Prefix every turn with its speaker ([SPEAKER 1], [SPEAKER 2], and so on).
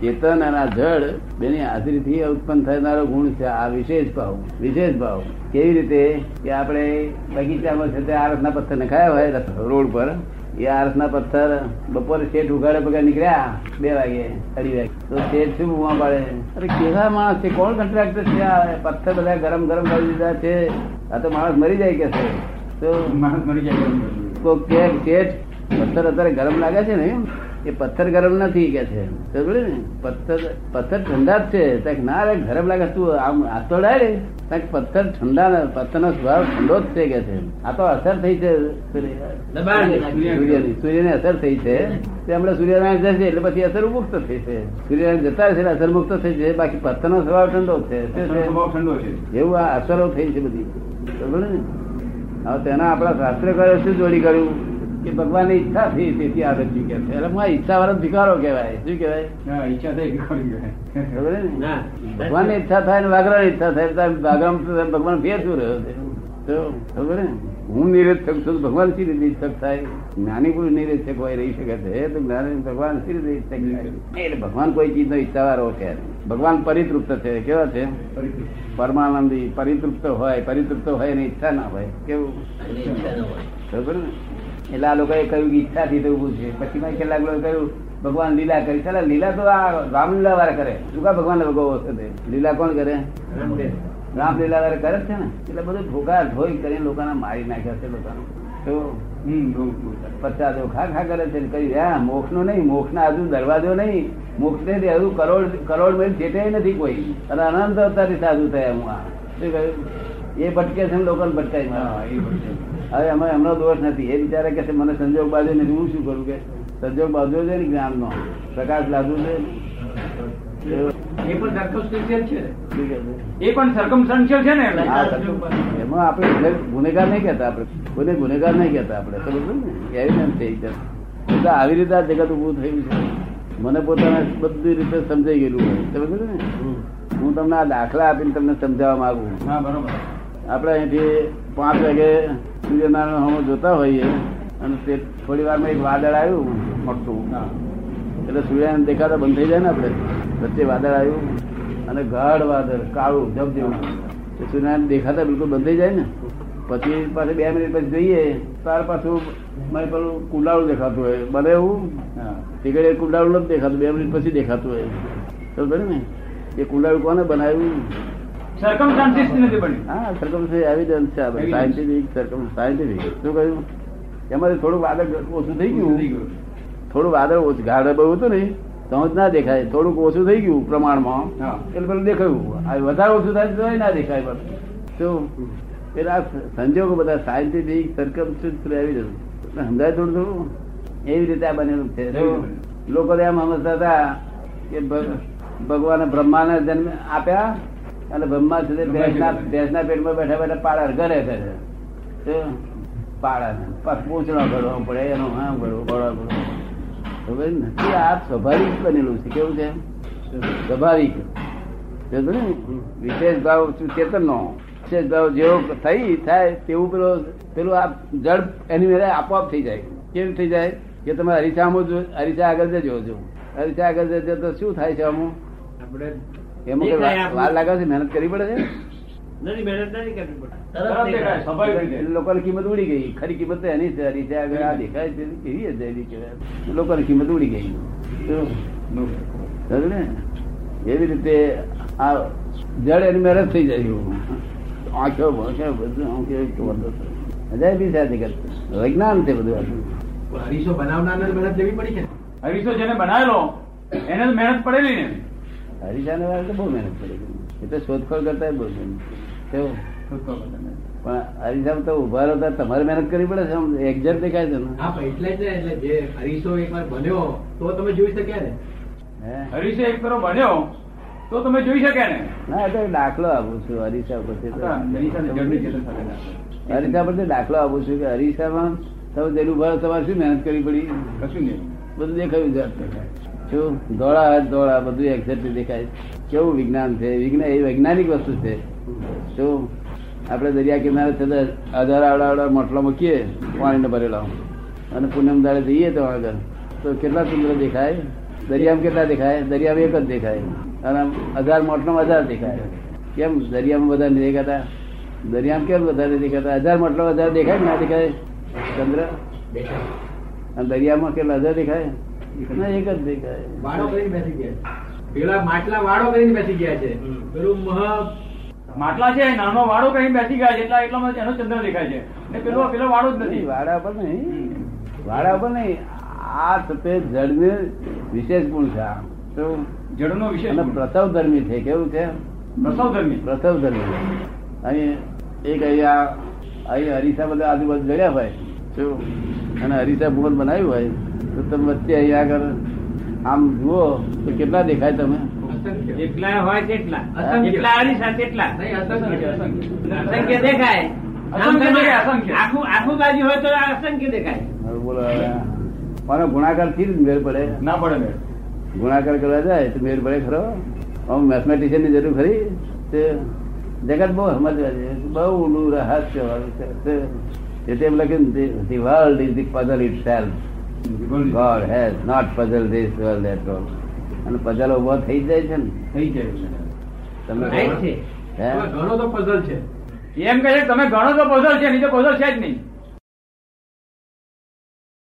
[SPEAKER 1] ચેતન અને બે જળ બેની હાજરીથી ઉત્પન્ન થનારો ગુણ છે. આ વિશેષ ભાવ વિશેષ ભાવ. કેવી રીતે? કે આપણે બગીચામાં છે તે આરસના પથ્થર નખાયા હોય રોડ પર. એ આરસના પથ્થર બપોરે શેઠ ઉગાડે પગાર નીકળ્યા બે વાગે અઢી વાગે. તો શેઠ શું બૂમા પાડે? અરે કેવા માણસ છે? કોણ કોન્ટ્રાક્ટર છે આ? પથ્થર બધા ગરમ ગરમ કરી દીધા છે. આ તો માણસ મરી જાય કે છે? તો
[SPEAKER 2] માણસ મરી જાય.
[SPEAKER 1] તો કે શેઠ પથ્થર અત્યારે ગરમ લાગે છે ને? એ પથ્થર ગરમ નથી કે છે. ને? પથ્થર પથ્થર ઠંડા જ છે. તો ના રે ગરમ લાગે તું આમ આતોડાય રે. તો પથ્થર ઠંડા પથ્થર નો સ્વભાવ ઠંડો જ છે કે છે. આ તો અસર થઈ છે. સૂર્યની સૂર્યની અસર થઈ છે. તે હમણાં સૂર્યનારાયણ જશે એટલે પછી અસર મુક્ત થઈ છે. સૂર્યનારાયણ જતા રહેશે અસર મુક્ત થઈ છે. બાકી પથ્થર નો ઠંડો જ છે.
[SPEAKER 2] સ્વભાવ ઠંડો છે.
[SPEAKER 1] એવું આ અસરો થઈ છે બધી. બરોબર ને? હવે તેના આપણા શાસ્ત્ર કરે શું જોડી કર્યું? કે ભગવાનની ઈચ્છા થઈ તેથી આ રચ્યું કે છે. એટલે હું ઈચ્છા વાળો ભિકારો કહેવાય. શું કહેવાય?
[SPEAKER 2] ઈચ્છા થઈ કે
[SPEAKER 1] કહેવાય. ભગવાન ને? ઈચ્છા થાય ને વાગરાની ઈચ્છા થાય તો ભગવાન ફેર શું રહ્યો છે? તો ખબર ને? હું નિરક્ષક છું ભગવાન સી રીતે ઈચ્છક થાય? જ્ઞાની પુરુષ નિરક્ષક હોય રહી શકે છે તો જ્ઞાની ભગવાન સી રીતે ઈચ્છક એટલે ભગવાન કોઈ ચીજ નો ઈચ્છાવાળો છે ભગવાન પરિતૃપ્ત છે કેવા છે? પરમાનંદી પરિતૃપ્ત હોય પરિતૃપ્ત હોય એની ઈચ્છા ના હોય કેવું? ખબર ને? એટલે આ લોકોએ કહ્યું કે ઈચ્છાથી તો ઉભું છે. પછી મેં કેટલાક લોકો કહ્યું ભગવાન લીલા કરી. ચાલે લીલા તો આ રામલીલા વાળા કરે. શું કા ભગવાન ભગવો છે? લીલા કોણ કરે? રામલીલા. વાળા કરે છે ને? એટલે બધું ઠોકા ઠોઈ કરીને લોકોને મારી નાખ્યા છે લોકોને તો પચાસ. ખા ખા કરે છે કઈ હા મોક્ષ નો નહીં મોક્ષ ના હજુ દરવાજો નહીં. મોક્ષ ને હજુ કરોડ કરોડ મેલ જેટે નથી કોઈ. અને અનંત અવતારી સાધુ થયા હું આ. શું કહ્યું? એ ભટકે છે ને
[SPEAKER 2] ભટકાય.
[SPEAKER 1] હવે અમે એમનો દોષ નથી. એ બિચારા કે મને સંજોગ બાજુ નથી હું શું કરું? કે સંજોગ બાજુ છે ને જ્ઞાન નો પ્રકાશ લાદુ છે ગુનેગાર નહીં કેતા આપડે કોઈને ગુનેગાર નહીં કેતા આપડે સમજો આવી રીતે જગત ઉભું થયું છે. મને પોતાને બધી રીતે સમજાઈ ગયેલું હોય. સમજો ને? હું તમને આ દાખલા આપીને તમને સમજાવવા માંગુ
[SPEAKER 2] હા બરોબર.
[SPEAKER 1] આપણે અહીંથી પાંચ વાગે સૂર્યનારાયણ હમો જોતા હોઈએ અને તે થોડી વારમાં એક વાદળ આવ્યું મોટું. એટલે સૂર્યનારાયણ દેખાતા બંધ થઈ જાય ને આપણે? વચ્ચે વાદળ આવ્યું અને ગાઢ વાદળ કાળું જબ જેવું સૂર્યનારાયણ દેખાતા બિલકુલ બંધ થઈ જાય ને? પછી પાસે બે મિનિટ પછી જોઈએ તાર પાછું મને પેલું કુંડાળું દેખાતું હોય. બને એવું. ટીકડે કુંડાળું નથી દેખાતું બે મિનિટ પછી દેખાતું હોય. ખબર ને? એ કુંડાળું કોને બનાવ્યું?
[SPEAKER 2] Circumstances નથી બની
[SPEAKER 1] હા સરકમ એવિડન્સ છે આપણે સાયન્ટિફિક સરકમ સાયન્ટિફિક શું કહ્યું? એમાંથી થોડું વાદળ ઓછું થઈ ગયું. થોડું વાદળ ઓછું. ગાઢ બહુ હતું ને દેખાય. થોડુંક ઓછું થઈ ગયું પ્રમાણમાં. એટલે પેલું દેખાયું. આ વધારે ઓછું થાય તો ના દેખાય પણ. શું એટલે આ સંજોગો બધા સાયન્ટિફિક સરકમ એવિડન્સ સમજાય થોડું થોડું? એવી રીતે આ બનેલું છે. લોકો એમ સમજતા હતા કે ભગ- ભગવાને બ્રહ્માને જન્મ આપ્યા. અને બ્રહ્મા સુધી ભેંસના ભેંસના પેટમાં બેઠા બેઠા પાડા ઘરે કરે શું? પાડાને પાછું પૂંછડો કરવો પડે એનો હા કરવો બળો કરવો ને? આ સ્વાભાવિક બનેલું છે. કેવું છે? સ્વાભાવિક. વિશેષ ભાવ શું ચેતનનો? વિશેષ ભાવ જેવો થઈ થાય તેવું પેલો પેલું આ જડ એની મેળે આપોઆપ થઈ જાય. કેવું થઈ જાય? કે તમે હરીસામાં જો અરીસા આગળ જજો હરીસા આગળ જજો તો શું થાય છે અમુક
[SPEAKER 2] આપણે
[SPEAKER 1] એમાં કઈ વાર- લાગે છે મહેનત કરવી પડે છે?
[SPEAKER 3] નથી મહેનત નથી કરવી પડે
[SPEAKER 2] તરત દેખાય, સ્વાભાવિક રીતે.
[SPEAKER 1] એટલે લોકોની કિંમત ઉડી ગઈ. ખરી કિંમત તો એની છે અરીસા આગળ આ દેખાય છે કેવી હશે એની કહેવાય લોકોની કિંમત ઉડી ગઈ. ને? એવી રીતે આ જળ એની મહેનત થઈ જાય. આખો આંખો ભાષો બધું છે. અજાયબી છે જગત. વિજ્ઞાન છે બધું આ.
[SPEAKER 3] હરીશો બનાવનારને મહેનત લેવી પડી છે ને
[SPEAKER 2] હરીશો જેને બનાવેલો એને મહેનત પડેલી ને.
[SPEAKER 1] હરીશાને વાળા તો બહુ મહેનત કરે એ તો શોધખોળ કરતા બહુ મહેનત કેવું? પણ હરીશામાં તો ઊભા રહો તમારે મહેનત કરવી પડે છે એક્ઝેક્ટ દેખાય છે ને?
[SPEAKER 3] એટલે જ એટલે જે હરીશો એકવાર બન્યો તો તમે જોઈ શક્યા ને?
[SPEAKER 2] હરીશો એક તરફ બન્યો તો તમે જોઈ શક્યા ને?
[SPEAKER 1] ના એ તો દાખલો આપું છું હરીશા
[SPEAKER 2] પછી
[SPEAKER 1] હરીશા પરથી દાખલો આપું છું કે હરીશામાં તમે જેનું ઊભા તમારે શું મહેનત કરવી પડી?
[SPEAKER 2] કશું નહીં.
[SPEAKER 1] બધું દેખાયું છે શું ધોળા ધોળા બધું એક્ઝેક્ટલી દેખાય. કેવું વિજ્ઞાન છે? વિજ્ઞાન એ વૈજ્ઞાનિક વસ્તુ છે. શું આપણે દરિયા કિનારે છે હજાર આવડા આવડા મોટલા મૂકીએ પાણીને ભરેલા. અને પૂનમ દાડે જઈએ તો આગળ. તો કેટલા ચંદ્ર દેખાય? દરિયામાં કેટલા દેખાય? દરિયામાં એક જ દેખાય. અને હજાર મોટનો હજાર દેખાય. કેમ? દરિયામાં બધા નથી દેખાતા. દરિયામાં કેમ વધારે દેખાતા? હજાર મોટલો હજાર દેખાય ના દેખાય? ચંદ્ર? અને દરિયામાં કેટલા હજાર દેખાય? એક જ દેખાય
[SPEAKER 3] વાળો કરીને બેસી ગયા છે. પેલા માટલા વાળો કરીને બેસી ગયા છે. પેલું મહ
[SPEAKER 2] માટલા છે નાનો વાળો કઈ બેસી ગયા છે એટલા એટલામાં એનો ચંદ્ર દેખાય છે. ને પેલો પેલો વાળો જ નથી.
[SPEAKER 1] વાડા પર નહીં. વાડા પર નહીં. આ સફેદ જળને વિશેષ ગુણ છે તો?
[SPEAKER 2] જળનો વિશેષ
[SPEAKER 1] અને પ્રસવ ધર્મી છે કેવું છે?
[SPEAKER 2] પ્રસવ ધર્મી.
[SPEAKER 1] પ્રસવ ધર્મી. અહીં એક અહીંયા અહીં હરીસા બધા આજુબાજુ ગળ્યા હોય. શું અને હરીસા ભુવન બનાવ્યું હોય. તો તમે વચ્ચે અહીંયા આગળ આમ જુઓ તો કેટલા દેખાય તમે?
[SPEAKER 4] જેટલા હોય તેટલા. જેટલા અરીસા તેટલા
[SPEAKER 3] નહીં અસંખ્ય અસંખ્ય.
[SPEAKER 4] અસંખ્ય દેખાય. આમ
[SPEAKER 2] અસંખ્ય
[SPEAKER 4] તમે
[SPEAKER 2] દેખાય, અસંખ્ય.
[SPEAKER 4] આખું આખું બાજુ હોય તો અસંખ્ય દેખાય.
[SPEAKER 1] બોલો હવે. ગુણાકારથી જ મેળ પડે?
[SPEAKER 2] ના પડે મેળ.
[SPEAKER 1] ગુણાકાર કરવા જાય તો મેળ પડે ખરો? આમ મેથમેટિશિયનની જરૂર ખરી? તે જગત બહુ સમજવા છે. બહુ ઊંડું રહસ્ય વાળું છે. તે- એટલે એમ લખ્યું the world is the puzzle itself God has not puzzle this world at all અને પઝલ ઊભો થઈ જાય છે ને?
[SPEAKER 2] થઈ જાય છે.
[SPEAKER 4] તમે છે?
[SPEAKER 3] ઘણો તો પઝલ છે.
[SPEAKER 2] એમ કહે છે તમે ઘણો તો પઝલ છે નહીં તો પઝલ છે જ નહીં.